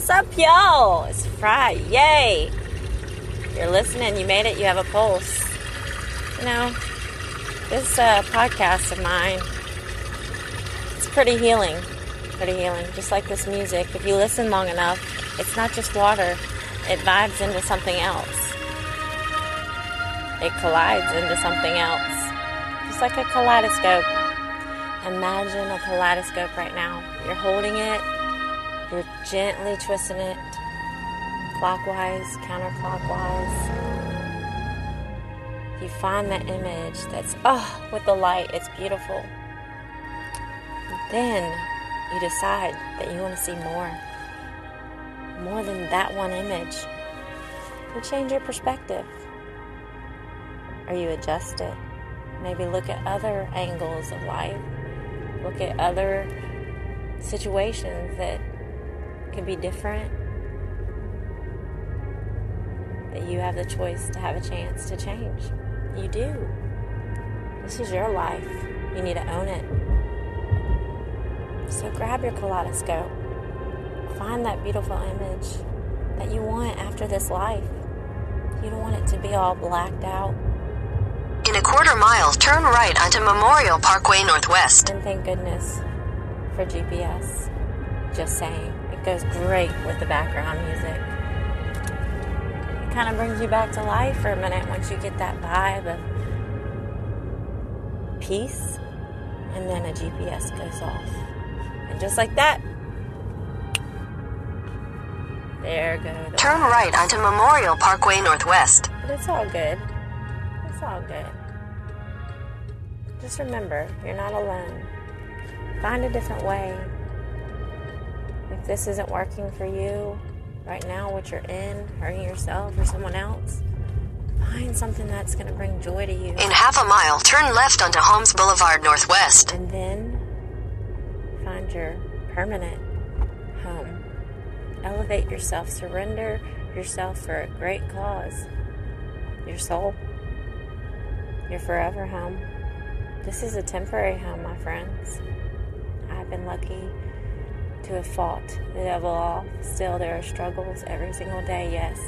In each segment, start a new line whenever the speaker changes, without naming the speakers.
What's up, y'all? It's Friday. Yay! You're listening. You made it. You have a pulse. You know, this uh, podcast of mine, it's pretty healing. Pretty healing. Just like this music. If you listen long enough, it's not just water, it vibes into something else. It collides into something else. Just like a kaleidoscope. Imagine a kaleidoscope right now. You're holding it, you're gently twisting it clockwise, counterclockwise. You find that image that's, oh, with the light, it's beautiful. Then you decide that you want to see more. More than that one image. You change your perspective. Or you adjust it. Maybe look at other angles of life. Look at other situations that could be different. That you have the choice to have a chance to change. You do. This is your life. You need to own it. So grab your kaleidoscope. Find that beautiful image that you want after this life. You don't want it to be all blacked out.
In a quarter mile, turn right onto Memorial Parkway Northwest.
And thank goodness for GPS. Just saying. It goes great with the background music. It kind of brings you back to life for a minute once you get that vibe of peace, and then a GPS goes off. And just like that, there goes.
Turn right onto Memorial Parkway Northwest.
But it's all good. It's all good. Just remember, you're not alone. Find a different way. If this isn't working for you right now, what you're in, hurting yourself or someone else, find something that's going to bring joy to you.
In half a mile, turn left onto Holmes Boulevard Northwest.
And then find your permanent home. Elevate yourself, surrender yourself for a great cause. Your soul, your forever home. This is a temporary home, my friends. I've been lucky to have fought the devil off. Still, there are struggles every single day, yes.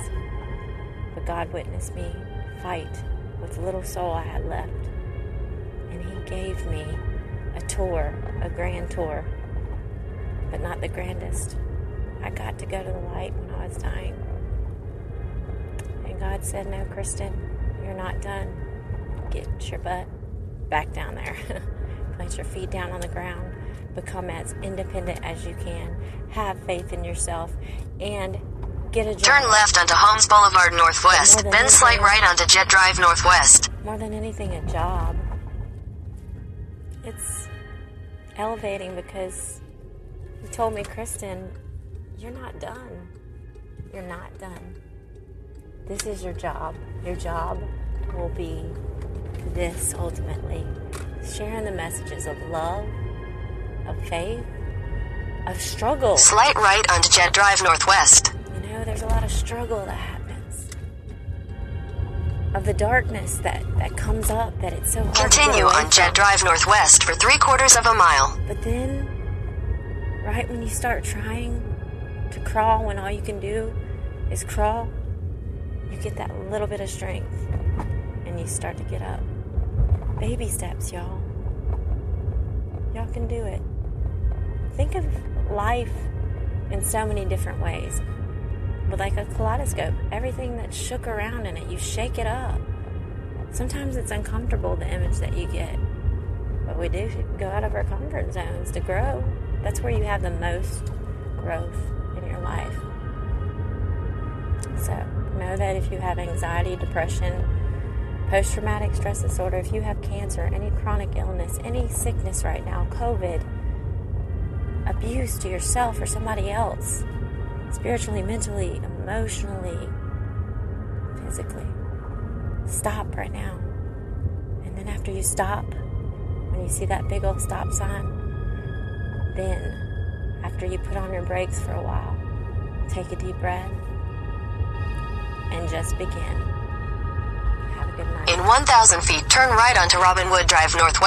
But God witnessed me fight with the little soul I had left. And He gave me a tour, a grand tour, but not the grandest. I got to go to the light when I was dying. And God said, No, Kristen, you're not done. Get your butt back down there. Plant your feet down on the ground. Become as independent as you can. Have faith in yourself and get a job.
Turn left onto Holmes Boulevard Northwest, then slide
anything-
right onto Jet Drive Northwest.
More than anything, a job. It's elevating because you told me, Kristen, you're not done. You're not done. This is your job. Your job will be this ultimately sharing the messages of love, of faith, of struggle.
Slight right onto Jet Drive Northwest.
You know, there's a lot of struggle that happens. Of the darkness that, that comes up, that it's so hard to
Continue on Jet. Drive Northwest for three quarters of a mile.
But then, right when you start trying to crawl, when all you can do is crawl, you get that little bit of strength and you start to get up. Baby steps, y'all. Y'all can do it. Think of life in so many different ways. But like a kaleidoscope, everything that's shook around in it, you shake it up. Sometimes it's uncomfortable, the image that you get. But we do go out of our comfort zones to grow. That's where you have the most growth in your life. So know that if you have anxiety, depression, post traumatic stress disorder, if you have cancer, any chronic illness, any sickness right now, COVID, abuse to yourself or somebody else, spiritually, mentally, emotionally, physically, stop right now. And then after you stop, when you see that big old stop sign, then after you put on your brakes for a while, take a deep breath and just begin. Have a good night.
In 1,000 feet, turn right onto Robin Wood Drive Northwest.